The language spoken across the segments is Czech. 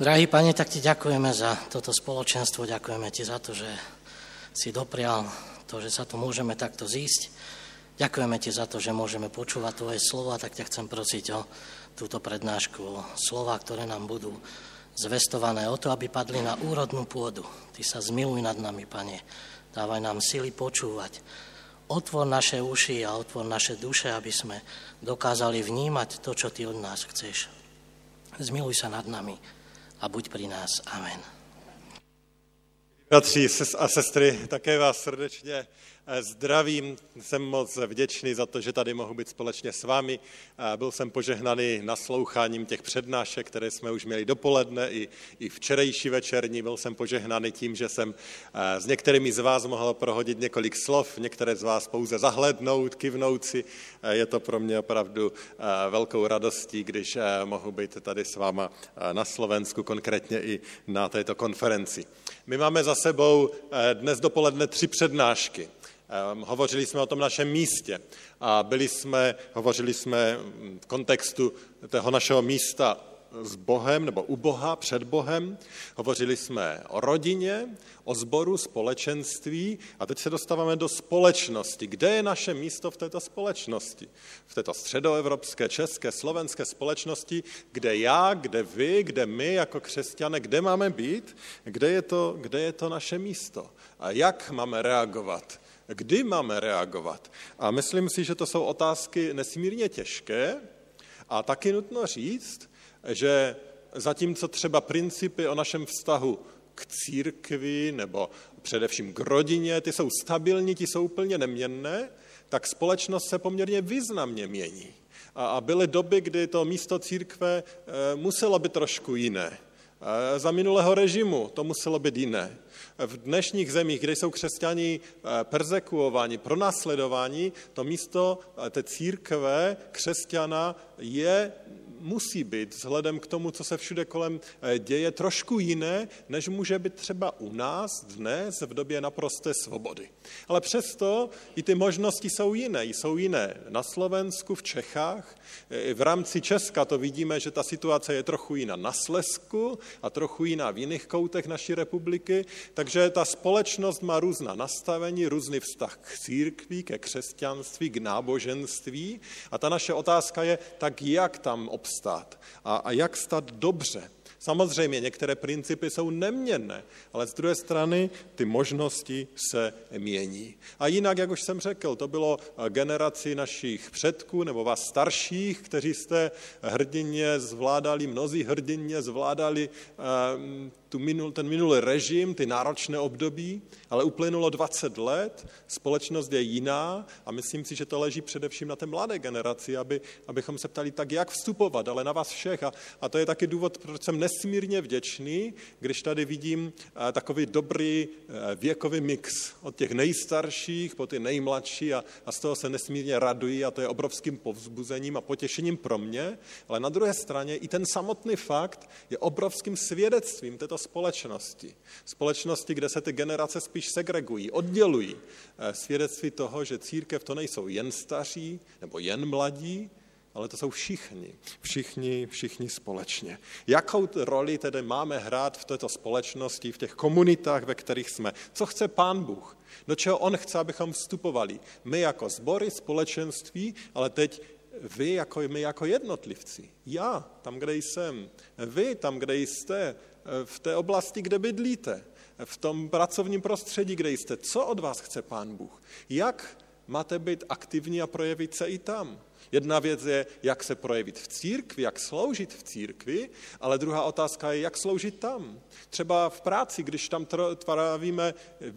Drahý pane, tak ti ďakujeme za toto spoločenstvo, ďakujeme ti za to, že si doprial to, že sa tu môžeme takto zísť. Ďakujeme ti za to, že môžeme počúvať tvoje slova, tak ťa chcem prosiť o túto prednášku, o slova, ktoré nám budú zvestované o to, aby padli na úrodnú pôdu. Ty sa zmiluj nad nami, pane. Dávaj nám sily počúvať. Otvor naše uši a otvor naše duše, aby sme dokázali vnímať to, čo ty od nás chceš. Zmiluj sa nad nami a buď pri nás. Amen. Bratři a sestry, také vás srdečně zdravím. Jsem moc vděčný za to, že tady mohu být společně s vámi. Byl jsem požehnaný nasloucháním těch přednášek, které jsme už měli dopoledne i, i včerejší večerní. Byl jsem požehnaný tím, že jsem s některými z vás mohl prohodit několik slov, některé z vás pouze zahlednout, kivnout si. Je to pro mě opravdu velkou radostí, když mohu být tady s váma na Slovensku, konkrétně i na této konferenci. My máme za sebou dnes dopoledne tři přednášky. Ehm, hovořili jsme o tom našem místě a byli jsme, hovořili jsme v kontextu toho našeho místa s Bohem nebo u Boha, před Bohem. Hovořili jsme o rodině, o zboru, společenství a teď se dostáváme do společnosti. Kde je naše místo v této společnosti? V této středoevropské, české, slovenské společnosti, kde já, kde vy, kde my jako křesťané, kde máme být, kde je to, kde je to naše místo? A jak máme reagovat? Kdy máme reagovat? A myslím si, že to jsou otázky nesmírně těžké a taky nutno říct, že zatímco třeba principy o našem vztahu k církvi nebo především k rodině, ty jsou stabilní, ty jsou úplně neměnné, tak společnost se poměrně významně mění. A byly doby, kdy to místo církve eh, muselo být trošku jiné. Eh, za minulého režimu to muselo být jiné v dnešních zemích, kde jsou křesťani eh, persekuováni, pronásledováni, to místo eh, té církve křesťana je musí být vzhledem k tomu, co se všude kolem eh, děje, trošku jiné, než může být třeba u nás dnes v době naprosté svobody. Ale přesto i ty možnosti jsou jiné. Jsou jiné na Slovensku, v Čechách. I v rámci Česka to vidíme, že ta situace je trochu jiná na Slesku a trochu jiná v jiných koutech naší republiky. Takže ta společnost má různá nastavení, různý vztah k církvi, ke křesťanství, k náboženství. A ta naše otázka je, tak jak tam obstát a, a jak stát dobře. Samozřejmě některé principy jsou neměnné, ale z druhé strany ty možnosti se mění. A jinak, jak už jsem řekl, to bylo generaci našich předků nebo vás starších, kteří jste hrdině zvládali, mnozí hrdině zvládali um, tu minul, ten minulý režim, ty náročné období, ale uplynulo 20 let, společnost je jiná a myslím si, že to leží především na té mladé generaci, aby, abychom se ptali tak, jak vstupovat, ale na vás všech. A, a to je taky důvod, proč jsem nesmírně vděčný, když tady vidím a, takový dobrý a, věkový mix od těch nejstarších po ty nejmladší a, a z toho se nesmírně radují a to je obrovským povzbuzením a potěšením pro mě, ale na druhé straně i ten samotný fakt je obrovským svědectvím této společnosti. Společnosti, kde se ty generace spíš segregují, oddělují. Eh, svědectví toho, že církev to nejsou jen staří nebo jen mladí, ale to jsou všichni, všichni, všichni společně. Jakou roli tedy máme hrát v této společnosti, v těch komunitách, ve kterých jsme? Co chce Pán Bůh? Do čeho On chce, abychom vstupovali? My jako sbory, společenství, ale teď vy jako my jako jednotlivci. Já tam, kde jsem. Vy tam, kde jste v té oblasti, kde bydlíte, v tom pracovním prostředí, kde jste. Co od vás chce Pán Bůh? Jak máte být aktivní a projevit se i tam? Jedna věc je, jak se projevit v církvi, jak sloužit v církvi, ale druhá otázka je, jak sloužit tam. Třeba v práci, když tam trávíme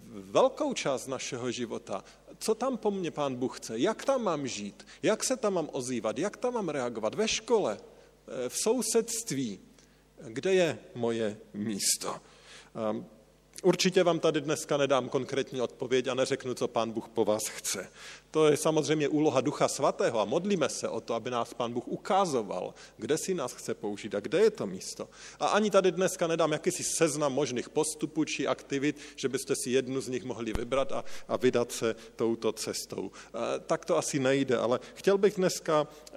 velkou část našeho života, co tam po mně pán Bůh chce, jak tam mám žít, jak se tam mám ozývat, jak tam mám reagovat, ve škole, v sousedství, kde je moje místo. Ehm, Určitě vám tady dneska nedám konkrétní odpověď a neřeknu, co pán Bůh po vás chce. To je samozřejmě úloha Ducha Svatého a modlíme se o to, aby nás pán Bůh ukázoval, kde si nás chce použít a kde je to místo. A ani tady dneska nedám jakýsi seznam možných postupů či aktivit, že byste si jednu z nich mohli vybrat a, a vydat se touto cestou. E, tak to asi nejde, ale chtěl bych dneska e,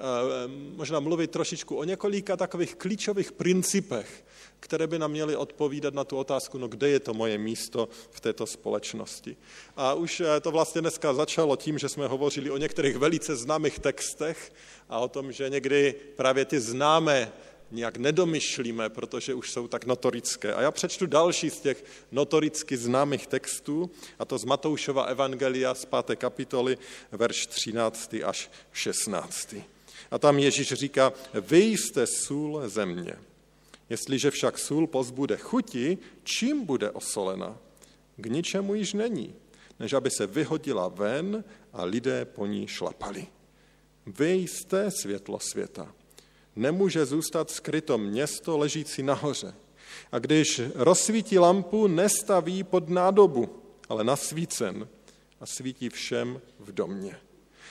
možná mluvit trošičku o několika takových klíčových principech, které by nám měly odpovídat na tu otázku, no kde je to moje místo v této společnosti. A už eh, to vlastně dneska začalo tím, že jsme hovořili o některých velice známých textech a o tom, že někdy právě ty známé nějak nedomyšlíme, protože už jsou tak notorické. A já přečtu další z těch notoricky známých textů, a to z Matoušova Evangelia z 5. kapitoly, verš 13 až 16. A tam Ježíš říká, vy jste sůl země. Jestliže však sůl pozbude chuti, čím bude osolena? K ničemu již není, než aby se vyhodila ven a lidé po ní šlapali. Vy jste světlo světa. Nemůže zůstat skryto město ležící nahoře. A když rozsvítí lampu, nestaví pod nádobu, ale nasvícen a svítí všem v domě.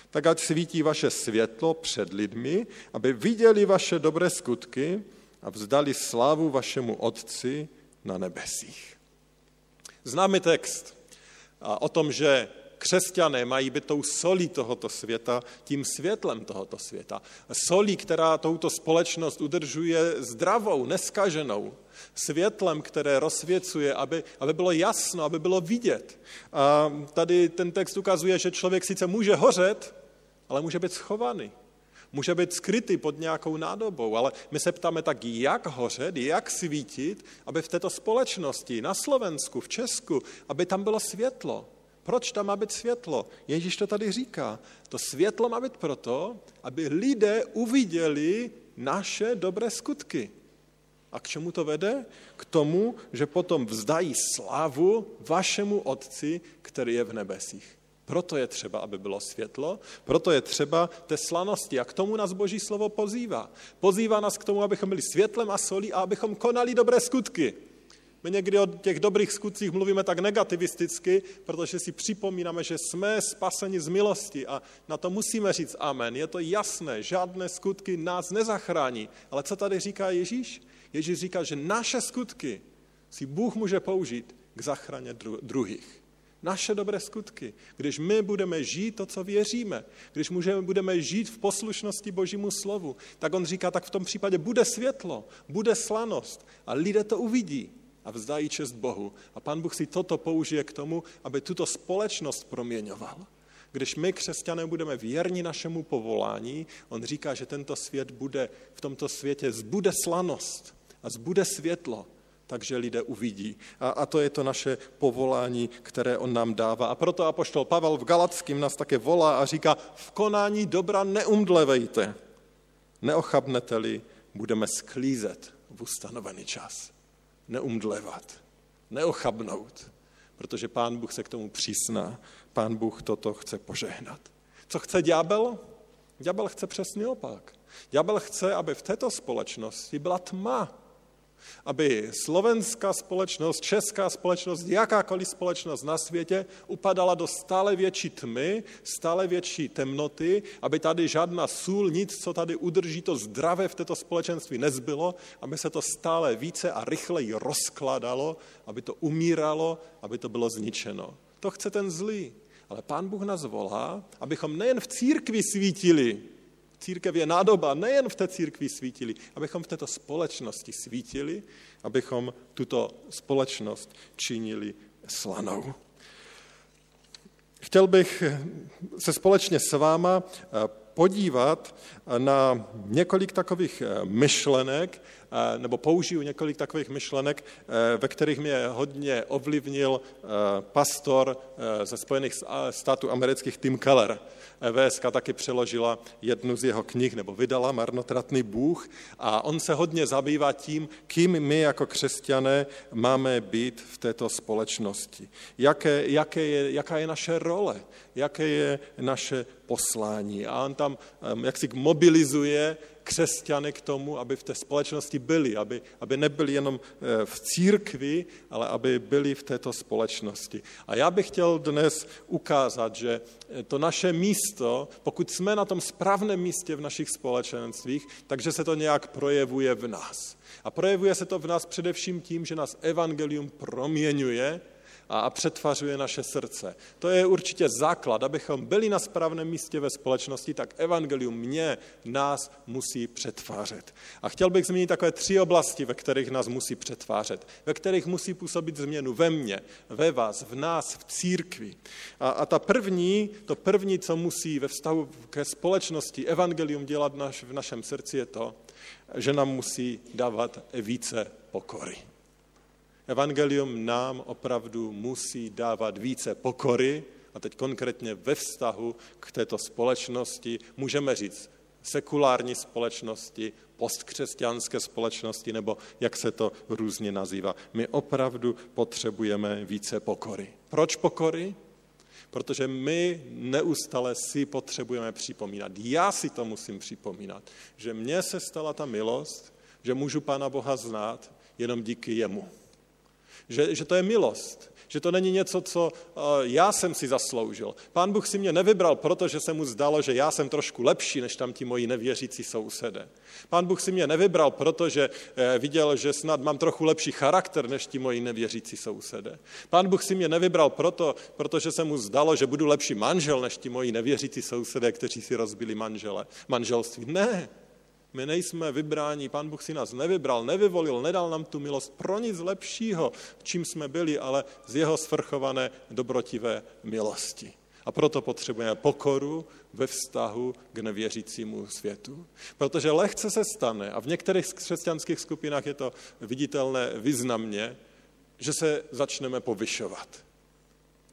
Tak ať svítí vaše světlo před lidmi, aby viděli vaše dobré skutky a vzdali slávu vašemu Otci na nebesích. Známe text o tom, že křesťané mají být tou solí tohoto světa, tím světlem tohoto světa. Solí, která touto společnost udržuje zdravou, neskaženou. Světlem, které rozsvěcuje, aby, aby bylo jasno, aby bylo vidět. A tady ten text ukazuje, že člověk sice může hořet, ale může být schovaný může být skrytý pod nějakou nádobou, ale my se ptáme tak, jak hořet, jak svítit, aby v této společnosti, na Slovensku, v Česku, aby tam bylo světlo. Proč tam má být světlo? Ježíš to tady říká. To světlo má být proto, aby lidé uviděli naše dobré skutky. A k čemu to vede? K tomu, že potom vzdají slávu vašemu Otci, který je v nebesích. Proto je třeba, aby bylo světlo, proto je třeba té slanosti. A k tomu nás Boží slovo pozývá. Pozývá nás k tomu, abychom byli světlem a solí a abychom konali dobré skutky. My někdy o těch dobrých skutcích mluvíme tak negativisticky, protože si připomínáme, že jsme spaseni z milosti a na to musíme říct amen. Je to jasné, žádné skutky nás nezachrání. Ale co tady říká Ježíš? Ježíš říká, že naše skutky si Bůh může použít k zachraně druhých naše dobré skutky, když my budeme žít to, co věříme, když můžeme, budeme žít v poslušnosti Božímu slovu, tak on říká, tak v tom případě bude světlo, bude slanost a lidé to uvidí a vzdají čest Bohu. A pan Bůh si toto použije k tomu, aby tuto společnost proměňoval. Když my, křesťané, budeme věrni našemu povolání, on říká, že tento svět bude, v tomto světě zbude slanost a zbude světlo takže lidé uvidí. A, a to je to naše povolání, které on nám dává. A proto apoštol Pavel v Galackém nás také volá a říká, v konání dobra neumdlevejte. Neochabnete-li, budeme sklízet v ustanovený čas. Neumdlevat, neochabnout, protože pán Bůh se k tomu přísná. Pán Bůh toto chce požehnat. Co chce ďábel? Ďábel chce přesný opak. Ďábel chce, aby v této společnosti byla tma, aby slovenská společnost, česká společnost, jakákoliv společnost na světě upadala do stále větší tmy, stále větší temnoty, aby tady žádná sůl, nic, co tady udrží to zdravé v této společenství nezbylo, aby se to stále více a rychleji rozkladalo, aby to umíralo, aby to bylo zničeno. To chce ten zlý. Ale pán Bůh nás volá, abychom nejen v církvi svítili, Církev je nádoba, nejen v té církvi svítili, abychom v této společnosti svítili, abychom tuto společnost činili slanou. Chtěl bych se společně s váma eh, podívat na několik takových eh, myšlenek, Eh, nebo použiju několik takových myšlenek, eh, ve kterých mě hodně ovlivnil eh, pastor ze Spojených států amerických Tim Keller. VSK taky přeložila jednu z jeho knih, nebo vydala Marnotratný Bůh a on se hodně zabývá tím, kým my jako křesťané máme být v této společnosti. Jaké, jaké je, jaká je naše role, jaké je naše poslání. A on tam jak si mobilizuje křesťany k tomu, aby v té společnosti byli, aby, aby nebyli jenom eh, v církvi, ale aby byli v této společnosti. A já bych chtěl dnes ukázat, že eh, to naše místo, pokud jsme na tom správném místě v našich společenstvích, takže se to nějak projevuje v nás. A projevuje se to v nás především tím, že nás evangelium proměňuje, a přetvařuje naše srdce. To je určitě základ, abychom byli na správném místě ve společnosti, tak evangelium mě, nás musí přetvářet. A chtěl bych zmínit takové tři oblasti, ve kterých nás musí přetvářet, ve kterých musí působit změnu ve mně, ve vás, v nás, v církvi. A, a ta první, to první, co musí ve vztahu ke společnosti evangelium dělat naš, v našem srdci, je to, že nám musí dávat více pokory. Evangelium nám opravdu musí dávat více pokory, a teď konkrétně ve vztahu k této společnosti, můžeme říct sekulární společnosti, postkřesťanské společnosti, nebo jak se to různě nazývá. My opravdu potřebujeme více pokory. Proč pokory? Protože my neustále si potřebujeme připomínat. Já si to musím připomínat, že mně se stala ta milost, že můžu Pána Boha znát jenom díky jemu že, že to je milost, že to není něco, co uh, já jsem si zasloužil. Pán Bůh si mě nevybral, protože se mu zdalo, že já jsem trošku lepší, než tam ti moji nevěřící sousedé. Pán Bůh si mě nevybral, protože uh, viděl, že snad mám trochu lepší charakter, než ti moji nevěřící sousedé. Pán Bůh si mě nevybral proto, protože se mu zdalo, že budu lepší manžel, než ti moji nevěřící sousedé, kteří si rozbili manžele, manželství. Ne, my nejsme vybráni, Pán Bůh si nás nevybral, nevyvolil, nedal nám tu milost pro nic lepšího, čím jsme byli, ale z jeho svrchované dobrotivé milosti. A proto potřebujeme pokoru ve vztahu k nevěřícímu světu. Protože lehce se stane, a v některých křesťanských skupinách je to viditelné významně, že se začneme povyšovat.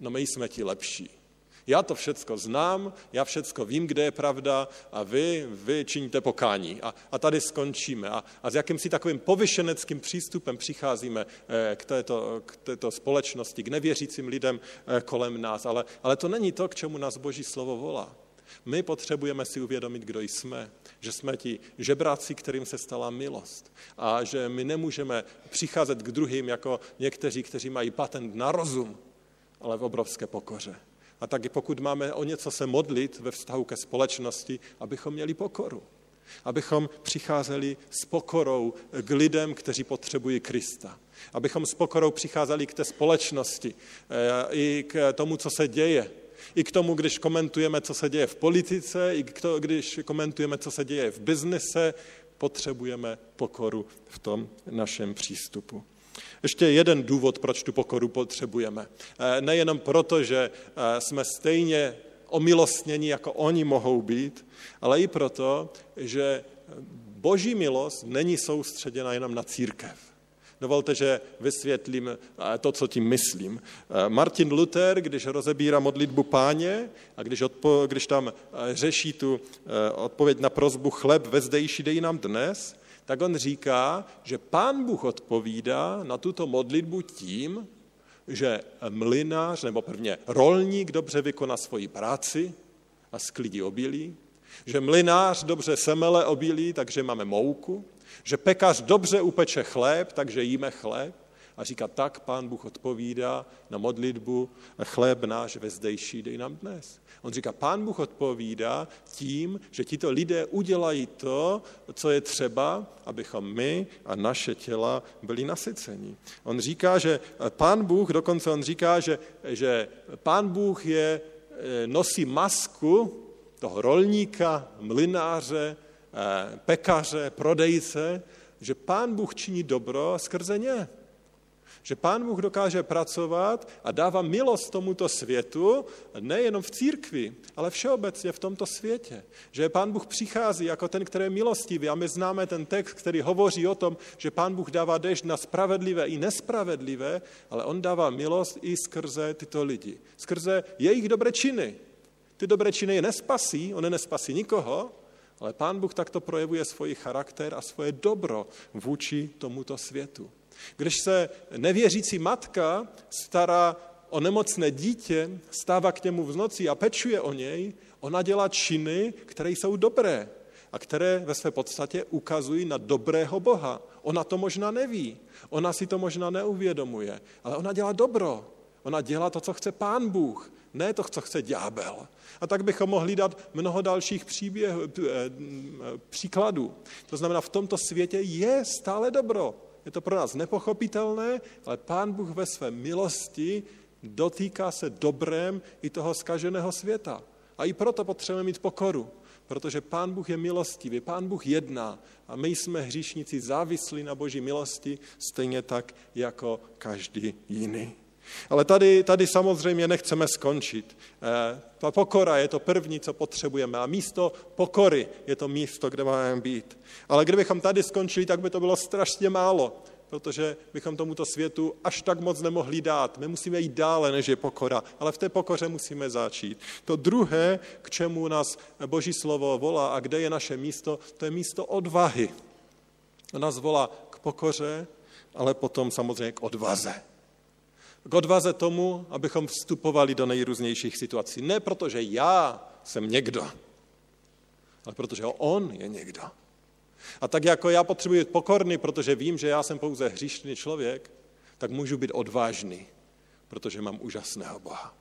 No my jsme ti lepší. Já to všecko znám, já všecko vím, kde je pravda a vy, vy činíte pokání. A, a tady skončíme. A, a s jakýmsi takovým povyšeneckým přístupem přicházíme eh, k této, k této společnosti, k nevěřícím lidem eh, kolem nás. Ale, ale to není to, k čemu nás Boží slovo volá. My potřebujeme si uvědomit, kdo jsme, že jsme ti žebráci, kterým se stala milost a že my nemůžeme přicházet k druhým jako někteří, kteří mají patent na rozum, ale v obrovské pokoře. A tak pokud máme o něco se modlit ve vztahu ke společnosti, abychom měli pokoru. Abychom přicházeli s pokorou k lidem, kteří potřebují Krista. Abychom s pokorou přicházeli k té společnosti, eh, i k tomu, co se děje. I k tomu, když komentujeme, co se děje v politice, i k tomu, když komentujeme, co se děje v biznise, potřebujeme pokoru v tom našem přístupu. Ještě jeden důvod, proč tu pokoru potřebujeme. Eh, nejenom proto, že eh, jsme stejně omilostnění, jako oni mohou být, ale i proto, že boží milost není soustředěna jenom na církev. Dovolte, že vysvětlím eh, to, co tím myslím. Martin Luther, když rozebírá modlitbu páně a když, odpo, když tam řeší tu odpověď na prozbu chleb ve zdejší dej nám dnes, tak on říká, že pán Bůh odpovídá na tuto modlitbu tím, že mlinář, nebo prvně rolník dobře vykoná svoji práci a sklidí obilí, že mlinář dobře semele obilí, takže máme mouku, že pekař dobře upeče chléb, takže jíme chléb, a říká, tak pán Bůh odpovídá na modlitbu, chléb náš ve zdejší dej nám dnes. On říká, pán Bůh odpovídá tím, že tito lidé udělají to, co je třeba, abychom my a naše těla byli nasyceni. On říká, že pán Bůh, dokonce on říká, že, že pán Bůh je, e, nosí masku toho rolníka, mlináře, e, pekaře, prodejce, že pán Bůh činí dobro skrze ně. Že Pán Bůh dokáže pracovat a dává milost tomuto světu, nejenom v církvi, ale všeobecně v tomto světě. Že Pán Bůh přichází jako ten, který je milostivý a my známe ten text, který hovoří o tom, že Pán Bůh dává dešť na spravedlivé i nespravedlivé, ale On dává milost i skrze tyto lidi. Skrze jejich dobré činy. Ty dobré činy je nespasí, on nespasí nikoho, ale Pán Bůh takto projevuje svůj charakter a svoje dobro vůči tomuto světu. Když se nevěřící matka stará o nemocné dítě, stává k němu v noci a pečuje o něj, Ona dělá činy, které jsou dobré a které ve své podstatě ukazují na dobrého Boha. Ona to možná neví, ona si to možná neuvědomuje, ale ona dělá dobro. Ona dělá to, co chce pán Bůh, ne to, co chce ďábel. A tak bychom mohli dát mnoho dalších příběh, eh, příkladů. To znamená, v tomto světě je stále dobro. Je to pro nás nepochopitelné, ale pán Bůh ve své milosti dotýká se dobrém i toho skaženého světa. A i proto potřebujeme mít pokoru, protože Pán Bůh je milostivý, Pán Bůh jedná a my jsme hříšníci závislí na Boží milosti, stejně tak jako každý jiný. Ale tady, tady samozřejmě nechceme skončit. Eh, ta pokora je to první, co potřebujeme a místo pokory je to místo, kde máme být. Ale kdybychom tady skončili, tak by to bylo strašně málo protože bychom tomuto světu až tak moc nemohli dát. My musíme jít dále, než je pokora, ale v té pokoře musíme začít. To druhé, k čemu nás Boží slovo volá a kde je naše místo, to je místo odvahy. Nás volá k pokoře, ale potom samozřejmě k odvaze. K odvaze tomu, abychom vstupovali do nejrůznějších situací. Ne protože já jsem někdo, ale protože on je někdo. A tak jako já potřebuji být pokorný, protože vím, že já jsem pouze hříšný člověk, tak můžu být odvážný, protože mám úžasného Boha.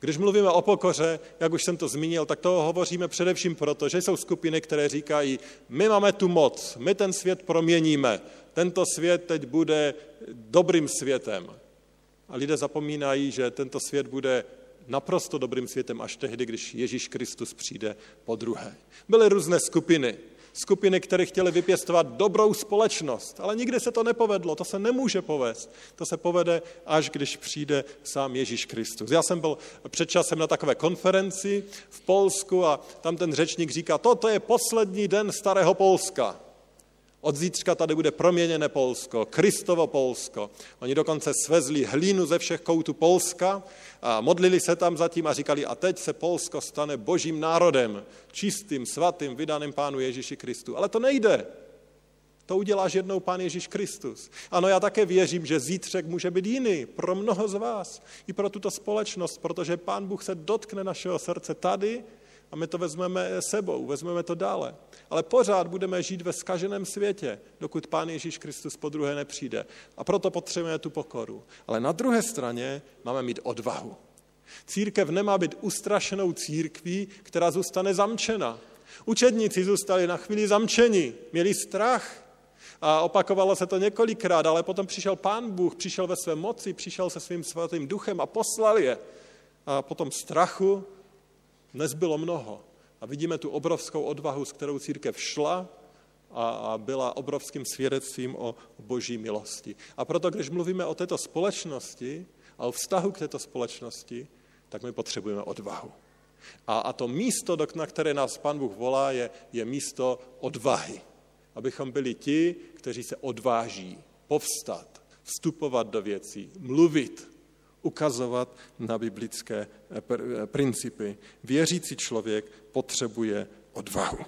Když mluvíme o pokoře, jak už jsem to zmínil, tak toho hovoříme především proto, že jsou skupiny, které říkají, my máme tu moc, my ten svět proměníme, tento svět teď bude dobrým světem. A lidé zapomínají, že tento svět bude naprosto dobrým světem až tehdy, když Ježíš Kristus přijde po druhé. Byly různé skupiny skupiny, které chtěly vypěstovat dobrou společnost, ale nikdy se to nepovedlo, to se nemůže povést. To se povede, až když přijde sám Ježíš Kristus. Já jsem byl před časem na takové konferenci v Polsku a tam ten řečník říká, toto je poslední den starého Polska. Od zítřka tady bude proměněné Polsko, Kristovo Polsko. Oni dokonce svezli hlínu ze všech koutů Polska a modlili se tam zatím a říkali, a teď se Polsko stane božím národem, čistým, svatým, vydaným Pánu Ježíši Kristu. Ale to nejde. To uděláš jednou Pán Ježíš Kristus. Ano, já také věřím, že zítřek může být jiný pro mnoho z vás, i pro tuto společnost, protože Pán Bůh se dotkne našeho srdce tady a my to vezmeme sebou, vezmeme to dále. Ale pořád budeme žít ve skaženém světě, dokud Pán Ježíš Kristus po druhé nepřijde. A proto potřebujeme tu pokoru. Ale na druhé straně máme mít odvahu. Církev nemá být ustrašenou církví, která zůstane zamčena. Učedníci zůstali na chvíli zamčeni, měli strach, a opakovalo se to několikrát, ale potom přišel pán Bůh, přišel ve své moci, přišel se svým svatým duchem a poslal je. A potom strachu nezbylo mnoho. A vidíme tu obrovskou odvahu, s kterou církev šla a, byla obrovským svědectvím o boží milosti. A proto, když mluvíme o této společnosti a o vztahu k této společnosti, tak my potřebujeme odvahu. A, a to místo, na které nás Pán Bůh volá, je, je místo odvahy. Abychom byli ti, kteří se odváží povstat, vstupovat do věcí, mluvit, ukazovat na biblické eh, eh, principy. Věřící člověk potřebuje odvahu.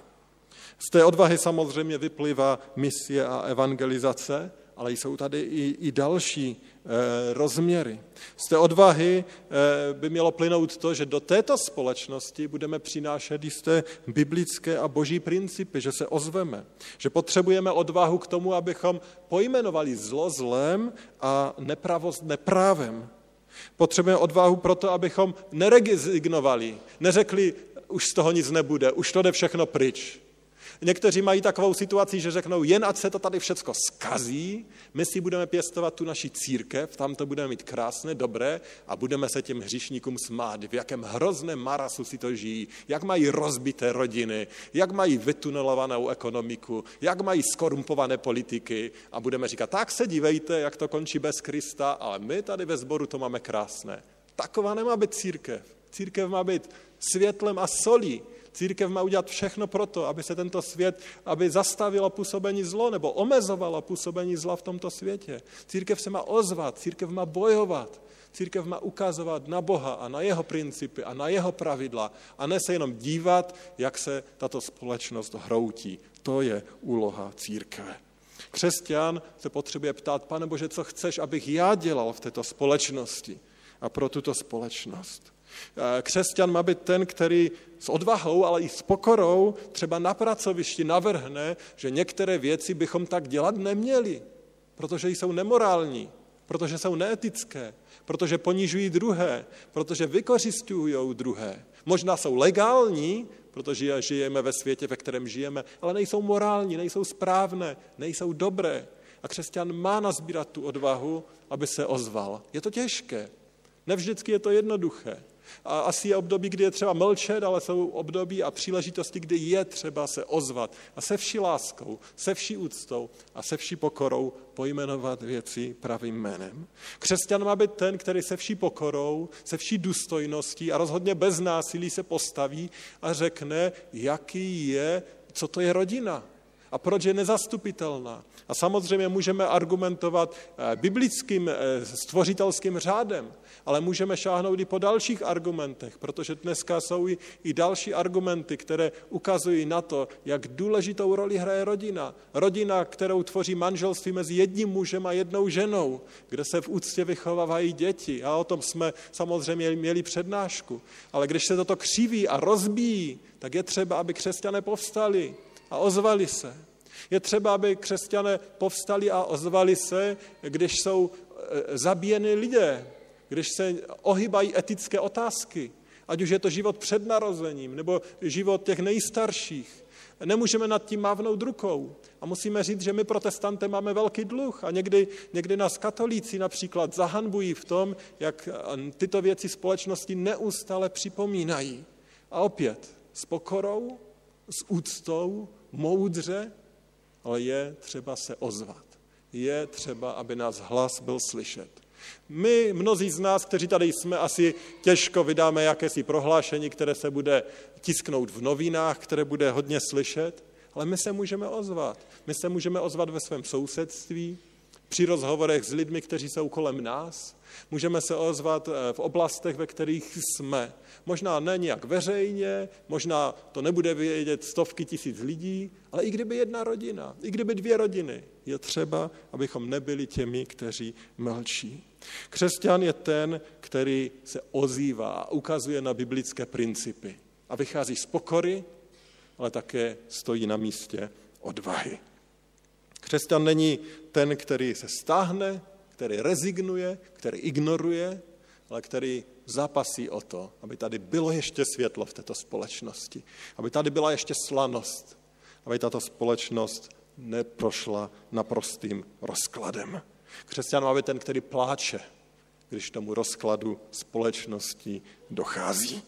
Z té odvahy samozřejmě vyplývá misie a evangelizace, ale jsou tady i, i další e, rozměry. Z té odvahy e, by mělo plynout to, že do této společnosti budeme přinášet jisté biblické a boží principy, že se ozveme, že potřebujeme odvahu k tomu, abychom pojmenovali zlo zlem a nepravost neprávem, Potřebujeme odvahu proto, abychom nerezignovali, neřekli, už z toho nic nebude, už to jde všechno pryč. Někteří mají takovou situaci, že řeknou, jen ať se to tady všecko skazí, my si budeme pěstovat tu naši církev, tam to budeme mít krásné, dobré a budeme se těm hříšníkům smát, v jakém hrozném marasu si to žijí, jak mají rozbité rodiny, jak mají vytunelovanou ekonomiku, jak mají skorumpované politiky a budeme říkat, tak se dívejte, jak to končí bez Krista, ale my tady ve sboru to máme krásné. Taková nemá být církev. Církev má být světlem a solí. Církev má udělat všechno proto, aby se tento svět, aby zastavilo působení zlo nebo omezovalo působení zla v tomto světě. Církev se má ozvat, církev má bojovat, církev má ukazovat na Boha a na jeho principy a na jeho pravidla a ne se jenom dívat, jak se tato společnost hroutí. To je úloha církve. Křesťan se potřebuje ptát, pane Bože, co chceš, abych já dělal v této společnosti a pro tuto společnost. Křesťan má být ten, který s odvahou, ale i s pokorou třeba na pracovišti navrhne, že některé věci bychom tak dělat neměli, protože jsou nemorální, protože jsou neetické, protože ponižují druhé, protože vykořistují druhé. Možná jsou legální, protože žijeme ve světě, ve kterém žijeme, ale nejsou morální, nejsou správné, nejsou dobré. A křesťan má nazbírat tu odvahu, aby se ozval. Je to těžké. Nevždycky je to jednoduché. A asi je období, kdy je třeba mlčet, ale jsou období a příležitosti, kdy je třeba se ozvat a se vší láskou, se vší úctou a se vší pokorou pojmenovat věci pravým jménem. Křesťan má být ten, který se vší pokorou, se vší důstojností a rozhodně bez násilí se postaví a řekne, jaký je, co to je rodina, a proč je nezastupitelná. A samozřejmě můžeme argumentovat eh, biblickým eh, stvořitelským řádem, ale můžeme šáhnout i po dalších argumentech, protože dneska jsou i, i další argumenty, které ukazují na to, jak důležitou roli hraje rodina. Rodina, kterou tvoří manželství mezi jedním mužem a jednou ženou, kde se v úctě vychovávají děti. A o tom jsme samozřejmě měli přednášku. Ale když se toto křiví a rozbíjí, tak je třeba, aby křesťané povstali a ozvali se. Je třeba, aby křesťané povstali a ozvali se, když jsou e, zabíjeny lidé, když se ohybají etické otázky, ať už je to život před narozením nebo život těch nejstarších. Nemůžeme nad tím mávnout rukou. A musíme říct, že my protestante máme velký dluh a někdy, někdy nás katolíci například zahanbují v tom, jak tyto věci společnosti neustále připomínají. A opět s pokorou, s úctou, moudře, ale je třeba se ozvat. Je třeba, aby nás hlas byl slyšet. My, mnozí z nás, kteří tady jsme, asi těžko vydáme jakési prohlášení, které se bude tisknout v novinách, které bude hodně slyšet, ale my se můžeme ozvat. My se můžeme ozvat ve svém sousedství, při rozhovorech s lidmi, kteří jsou kolem nás. Můžeme se ozvat eh, v oblastech, ve kterých jsme. Možná ne nějak veřejně, možná to nebude vědět stovky tisíc lidí, ale i kdyby jedna rodina, i kdyby dvě rodiny, je třeba, abychom nebyli těmi, kteří mlčí. Křesťan je ten, který se ozývá a ukazuje na biblické principy. A vychází z pokory, ale také stojí na místě odvahy. Křesťan není ten, který se stáhne, který rezignuje, který ignoruje, ale který zapasí o to, aby tady bylo ještě světlo v této společnosti, aby tady byla ještě slanost, aby tato společnost neprošla naprostým rozkladem. Křesťan má ten, který pláče, když tomu rozkladu společnosti dochází.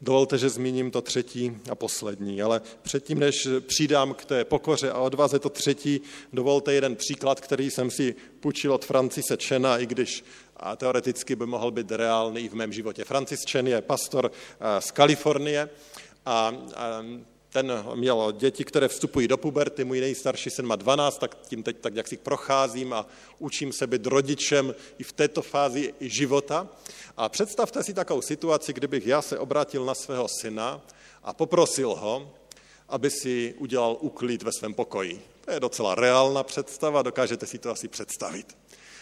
Dovolte, že zmíním to třetí a poslední, ale předtím, než přidám k té pokoře a odvaze to třetí, dovolte jeden příklad, který jsem si půjčil od Francise Čena, i když a teoreticky by mohl být reálný i v mém životě. Francis Chen je pastor z Kalifornie a ten měl děti, které vstupují do puberty, můj nejstarší syn má 12, tak tím teď tak jak si procházím a učím se být rodičem i v této fázi života. A představte si takovou situaci, kdybych já se obrátil na svého syna a poprosil ho, aby si udělal úklid ve svém pokoji. To je docela reálná představa, dokážete si to asi představit.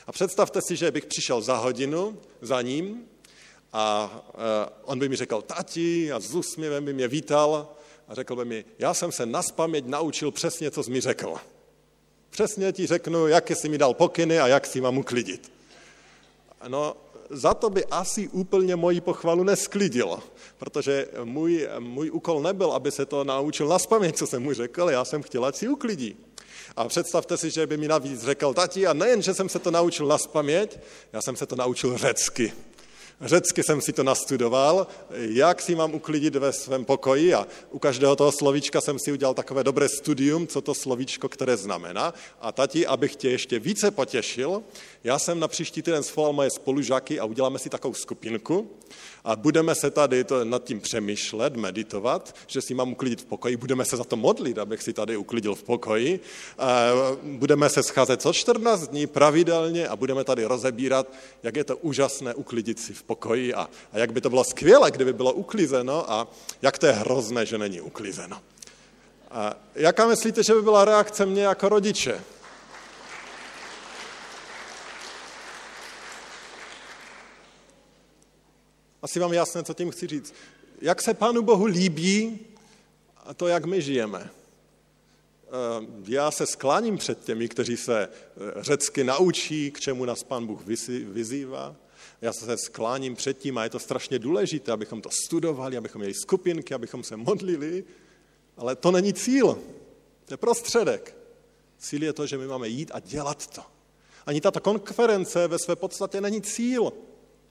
A představte si, že bych přišel za hodinu za ním a e, on by mi řekl tati a s úsměvem by mě vítal a řekl by mi, já jsem se naspaměť naučil přesně, co jsi mi řekl. Přesně ti řeknu, jaké jsi mi dal pokyny a jak si mám uklidit. No, za to by asi úplně moji pochvalu nesklidilo, protože můj, můj úkol nebyl, aby se to naučil na spaměť, co jsem mu řekl, já jsem chtěl, ať si uklidí. A představte si, že by mi navíc řekl tati, a nejen, že jsem se to naučil na spaměť, já jsem se to naučil řecky. Řecky jsem si to nastudoval, jak si mám uklidit ve svém pokoji a u každého toho slovíčka jsem si udělal takové dobré studium, co to slovíčko, které znamená. A tati, abych tě ještě více potěšil, já jsem na příští týden svolal moje spolužáky a uděláme si takovou skupinku a budeme se tady to, nad tím přemýšlet, meditovat, že si mám uklidit v pokoji, budeme se za to modlit, abych si tady uklidil v pokoji. Budeme se scházet co 14 dní pravidelně a budeme tady rozebírat, jak je to úžasné uklidit si v pokoji a, a jak by to bylo skvělé, kdyby bylo uklizeno a jak to je hrozné, že není uklizeno. A jaká myslíte, že by byla reakce mě jako rodiče? Asi vám jasné, co tím chci říct. Jak se Pánu Bohu líbí a to, jak my žijeme. Eh, já se skláním před těmi, kteří se eh, řecky naučí, k čemu nás Pán Bůh vyzývá. Já se skláním před tím a je to strašně důležité, abychom to studovali, abychom měli skupinky, abychom se modlili, ale to není cíl, to je prostředek. Cíl je to, že my máme jít a dělat to. Ani tato konference ve své podstatě není cíl,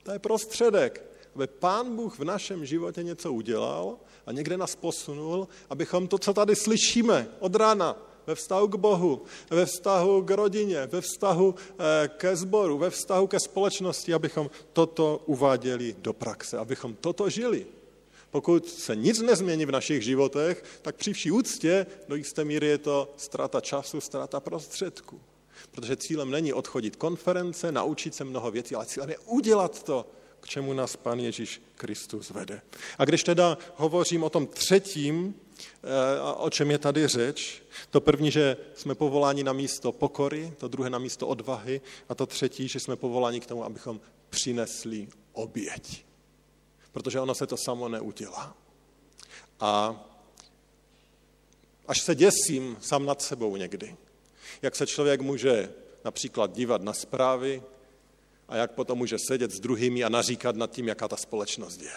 to je prostředek, aby Pán Bůh v našem životě něco udělal a někde nás posunul, abychom to, co tady slyšíme od rána, ve vztahu k Bohu, ve vztahu k rodině, ve vztahu eh, ke sboru, ve vztahu ke společnosti, abychom toto uváděli do praxe, abychom toto žili. Pokud se nic nezmění v našich životech, tak při vší úctě do jisté míry je to ztráta času, ztráta prostředků. Protože cílem není odchodit konference, naučit se mnoho věcí, ale cílem je udělat to, k čemu nás Pán Ježíš Kristus vede. A když teda hovořím o tom třetím, eh, o čem je tady řeč, to první, že jsme povoláni na místo pokory, to druhé na místo odvahy a to třetí, že jsme povoláni k tomu, abychom přinesli oběť. Protože ono se to samo neudělá. A až se děsím sám nad sebou někdy, jak se člověk může například dívat na zprávy, a jak potom může sedět s druhými a naříkat nad tím, jaká ta společnost je.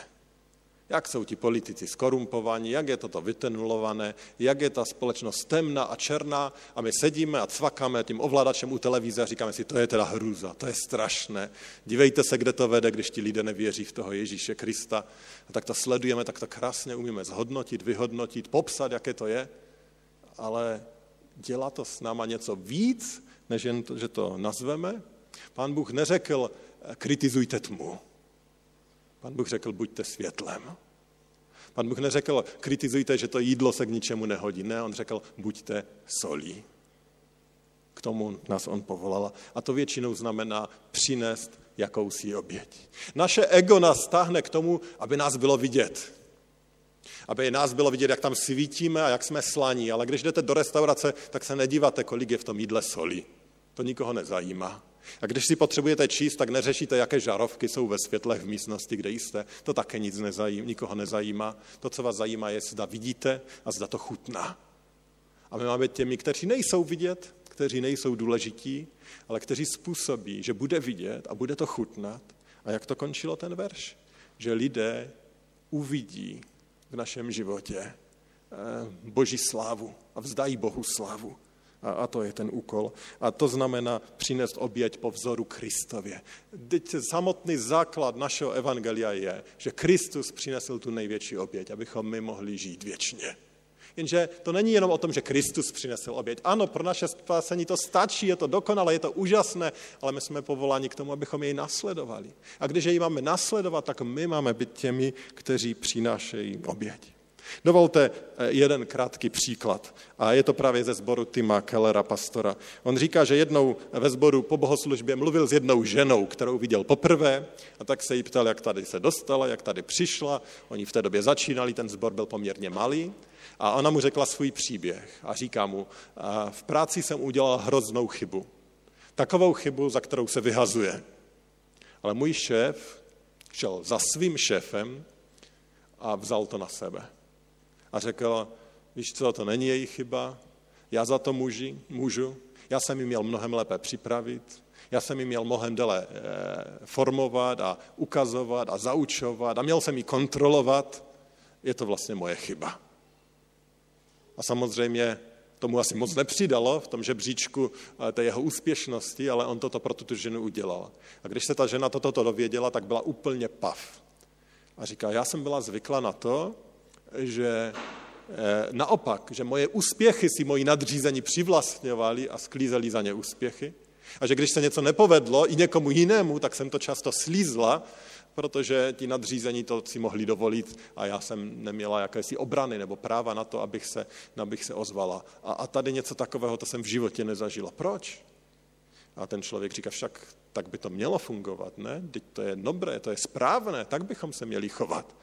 Jak jsou ti politici skorumpovaní, jak je toto vytenulované, jak je ta společnost temná a černá a my sedíme a cvakáme tím ovladačem u televize a říkáme si, to je teda hrůza, to je strašné. Dívejte se, kde to vede, když ti lidé nevěří v toho Ježíše Krista. A tak to sledujeme, tak to krásně umíme zhodnotit, vyhodnotit, popsat, jaké to je, ale dělá to s náma něco víc, než jen to, že to nazveme, Pán Bůh neřekl, kritizujte tmu. Pán Bůh řekl, buďte světlem. Pán Bůh neřekl, kritizujte, že to jídlo se k ničemu nehodí. Ne, on řekl, buďte solí. K tomu nás on povolal. A to většinou znamená přinést jakousi oběť. Naše ego nás stáhne k tomu, aby nás bylo vidět. Aby nás bylo vidět, jak tam svítíme a jak jsme slaní. Ale když jdete do restaurace, tak se nedíváte, kolik je v tom jídle soli. To nikoho nezajímá. A když si potřebujete číst, tak neřešíte, jaké žarovky jsou ve světlech v místnosti, kde jste. To také nic nezajímá, nikoho nezajímá. To, co vás zajímá, je, zda vidíte a zda to chutná. A my máme těmi, kteří nejsou vidět, kteří nejsou důležití, ale kteří způsobí, že bude vidět a bude to chutnat. A jak to končilo ten verš? Že lidé uvidí v našem životě eh, boží slávu a vzdají Bohu slávu. A, a to je ten úkol. A to znamená přinést oběť po vzoru Kristově. Teď samotný základ našeho evangelia je, že Kristus přinesl tu největší oběť, abychom my mohli žít věčně. Jenže to není jenom o tom, že Kristus přinesl oběť. Ano, pro naše spásení to stačí, je to dokonalé, je to úžasné, ale my jsme povoláni k tomu, abychom jej nasledovali. A když jej máme nasledovat, tak my máme být těmi, kteří přinášejí oběť. Dovolte eh, jeden krátký příklad. A je to právě ze sboru Tima Kellera, pastora. On říká, že jednou ve sboru po bohoslužbě mluvil s jednou ženou, kterou viděl poprvé, a tak se jí ptal, jak tady se dostala, jak tady přišla. Oni v té době začínali, ten sbor byl poměrně malý. A ona mu řekla svůj příběh a říká mu, v práci jsem udělal hroznou chybu. Takovou chybu, za kterou se vyhazuje. Ale můj šéf šel za svým šéfem a vzal to na sebe a řekl, víš co, to není její chyba, já za to muži, můžu, já jsem ji měl mnohem lépe připravit, já jsem ji měl mnohem déle eh, formovat a ukazovat a zaučovat a měl jsem ji kontrolovat, je to vlastně moje chyba. A samozřejmě tomu asi moc nepřidalo v tom žebříčku eh, té jeho úspěšnosti, ale on toto pro tu ženu udělal. A když se ta žena toto dověděla, tak byla úplně pav. A říká, já jsem byla zvykla na to, že eh, naopak, že moje úspěchy si moji nadřízení přivlastňovali a sklízeli za ně úspěchy. A že když se něco nepovedlo i někomu jinému, tak jsem to často slízla, protože ti nadřízení to si mohli dovolit a já jsem neměla jakési obrany nebo práva na to, abych se, abych se ozvala. A, a tady něco takového to jsem v životě nezažila. Proč? A ten člověk říká, však tak by to mělo fungovat, ne? Teď to je dobré, to je správné, tak bychom se měli chovat.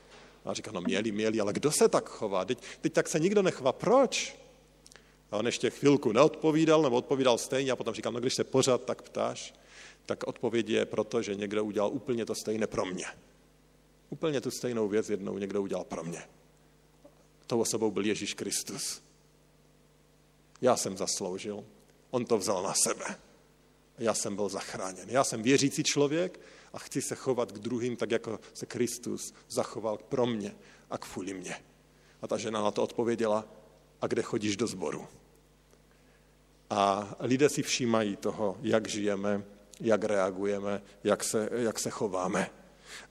A říká, no měli, měli, ale kdo se tak chová? Teď, teď tak se nikdo nechová. Proč? A on ještě chvilku neodpovídal, nebo odpovídal stejně a potom říkal, no když se pořád tak ptáš, tak odpověď je proto, že někdo udělal úplně to stejné pro mě. Úplně tu stejnou věc jednou někdo udělal pro mě. Tou osobou byl Ježíš Kristus. Já jsem zasloužil, on to vzal na sebe. Já jsem byl zachráněn. Já jsem věřící člověk a chci se chovat k druhým tak, jako se Kristus zachoval pro mě a kvůli mě. A ta žena na to odpověděla, a kde chodíš do sboru? A lidé si všímají toho, jak žijeme, jak reagujeme, jak se, jak se chováme.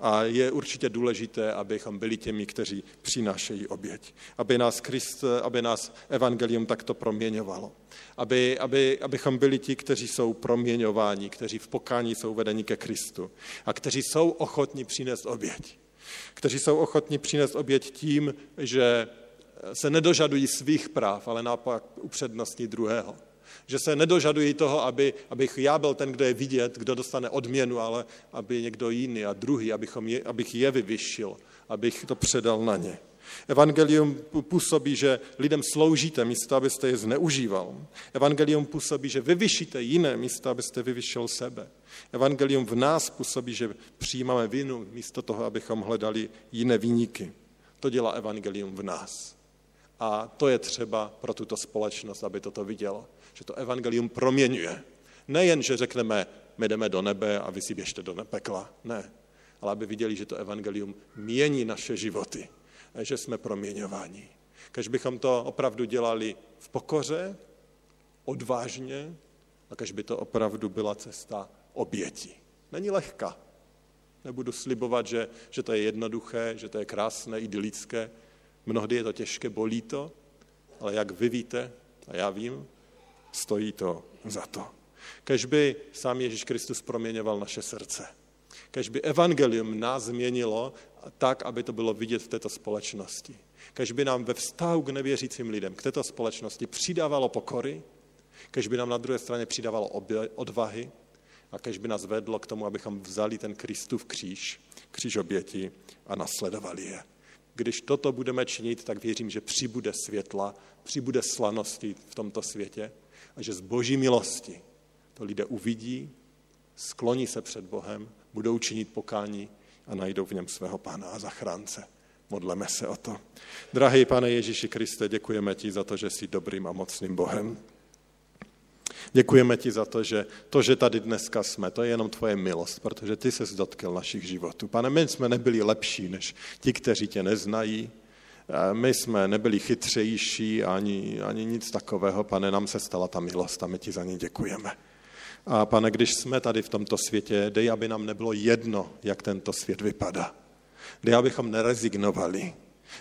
A je určitě důležité, abychom byli těmi, kteří přinášejí oběť. Aby nás, Christ, aby nás evangelium takto proměňovalo. Aby, aby, abychom byli ti, kteří jsou proměňováni, kteří v pokání jsou vedeni ke Kristu a kteří jsou ochotní přinést oběť. Kteří jsou ochotní přinést oběť tím, že se nedožadují svých práv, ale naopak upřednostní druhého že se nedožadují toho, aby, abych já byl ten, kdo je vidět, kdo dostane odměnu, ale aby někdo jiný a druhý, abychom je, abych je vyvyšil, abych to předal na ně. Evangelium působí, že lidem sloužíte místo, abyste je zneužíval. Evangelium působí, že vyvyšíte jiné místo, abyste vyvyšil sebe. Evangelium v nás působí, že přijímáme vinu místo toho, abychom hledali jiné výniky. To dělá evangelium v nás. A to je třeba pro tuto společnost, aby toto vidělo že to evangelium proměňuje. Nejen, že řekneme, my jdeme do nebe a vy si běžte do pekla. Ne. Ale aby viděli, že to evangelium mění naše životy. Že jsme proměňováni. Když bychom to opravdu dělali v pokoře, odvážně, a když by to opravdu byla cesta oběti. Není lehká. Nebudu slibovat, že, že to je jednoduché, že to je krásné, idylické. Mnohdy je to těžké, bolí to, ale jak vy víte, a já vím, stojí to za to. Kež by sám Ježíš Kristus proměňoval naše srdce. Kež by evangelium nás změnilo tak, aby to bylo vidět v této společnosti. Kež by nám ve vztahu k nevěřícím lidem, k této společnosti přidávalo pokory, kež by nám na druhé straně přidávalo odvahy a kež by nás vedlo k tomu, abychom vzali ten Kristův kříž, kříž oběti a nasledovali je. Když toto budeme činit, tak věřím, že přibude světla, přibude slanosti v tomto světě a že z boží milosti to lidé uvidí, skloní se před Bohem, budou činit pokání a najdou v něm svého pána a zachránce. Modleme se o to. Drahý pane Ježíši Kriste, děkujeme ti za to, že jsi dobrým a mocným Bohem. Děkujeme ti za to, že to, že tady dneska jsme, to je jenom tvoje milost, protože ty se dotkl našich životů. Pane, my jsme nebyli lepší než ti, kteří tě neznají, my jsme nebyli chytřejší ani, ani nic takového, pane, nám se stala ta milost a my ti za ní děkujeme. A pane, když jsme tady v tomto světě, dej, aby nám nebylo jedno, jak tento svět vypadá. Dej, abychom nerezignovali.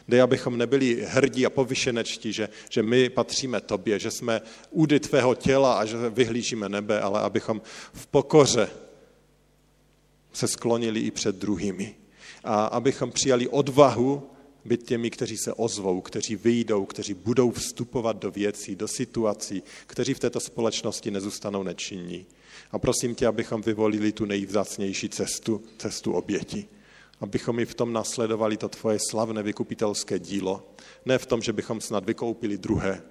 Dej, abychom nebyli hrdí a povyšenečtí, že, že my patříme tobě, že jsme údy tvého těla a že vyhlížíme nebe, ale abychom v pokoře se sklonili i před druhými. A abychom přijali odvahu být těmi, kteří se ozvou, kteří vyjdou, kteří budou vstupovat do věcí, do situací, kteří v této společnosti nezůstanou nečinní. A prosím tě, abychom vyvolili tu nejvzácnější cestu, cestu oběti. Abychom i v tom nasledovali to tvoje slavné vykupitelské dílo. Ne v tom, že bychom snad vykoupili druhé,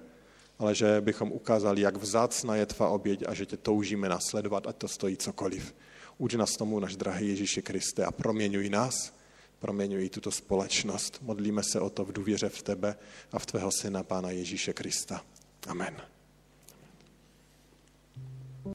ale že bychom ukázali, jak vzácná je tvá oběť a že tě toužíme nasledovat, ať to stojí cokoliv. Uč nás tomu, náš drahý Ježíši Kriste, a proměňuj nás, proměňují tuto společnost. Modlíme se o to v důvěře v tebe a v tvého syna, Pána Ježíše Krista. Amen.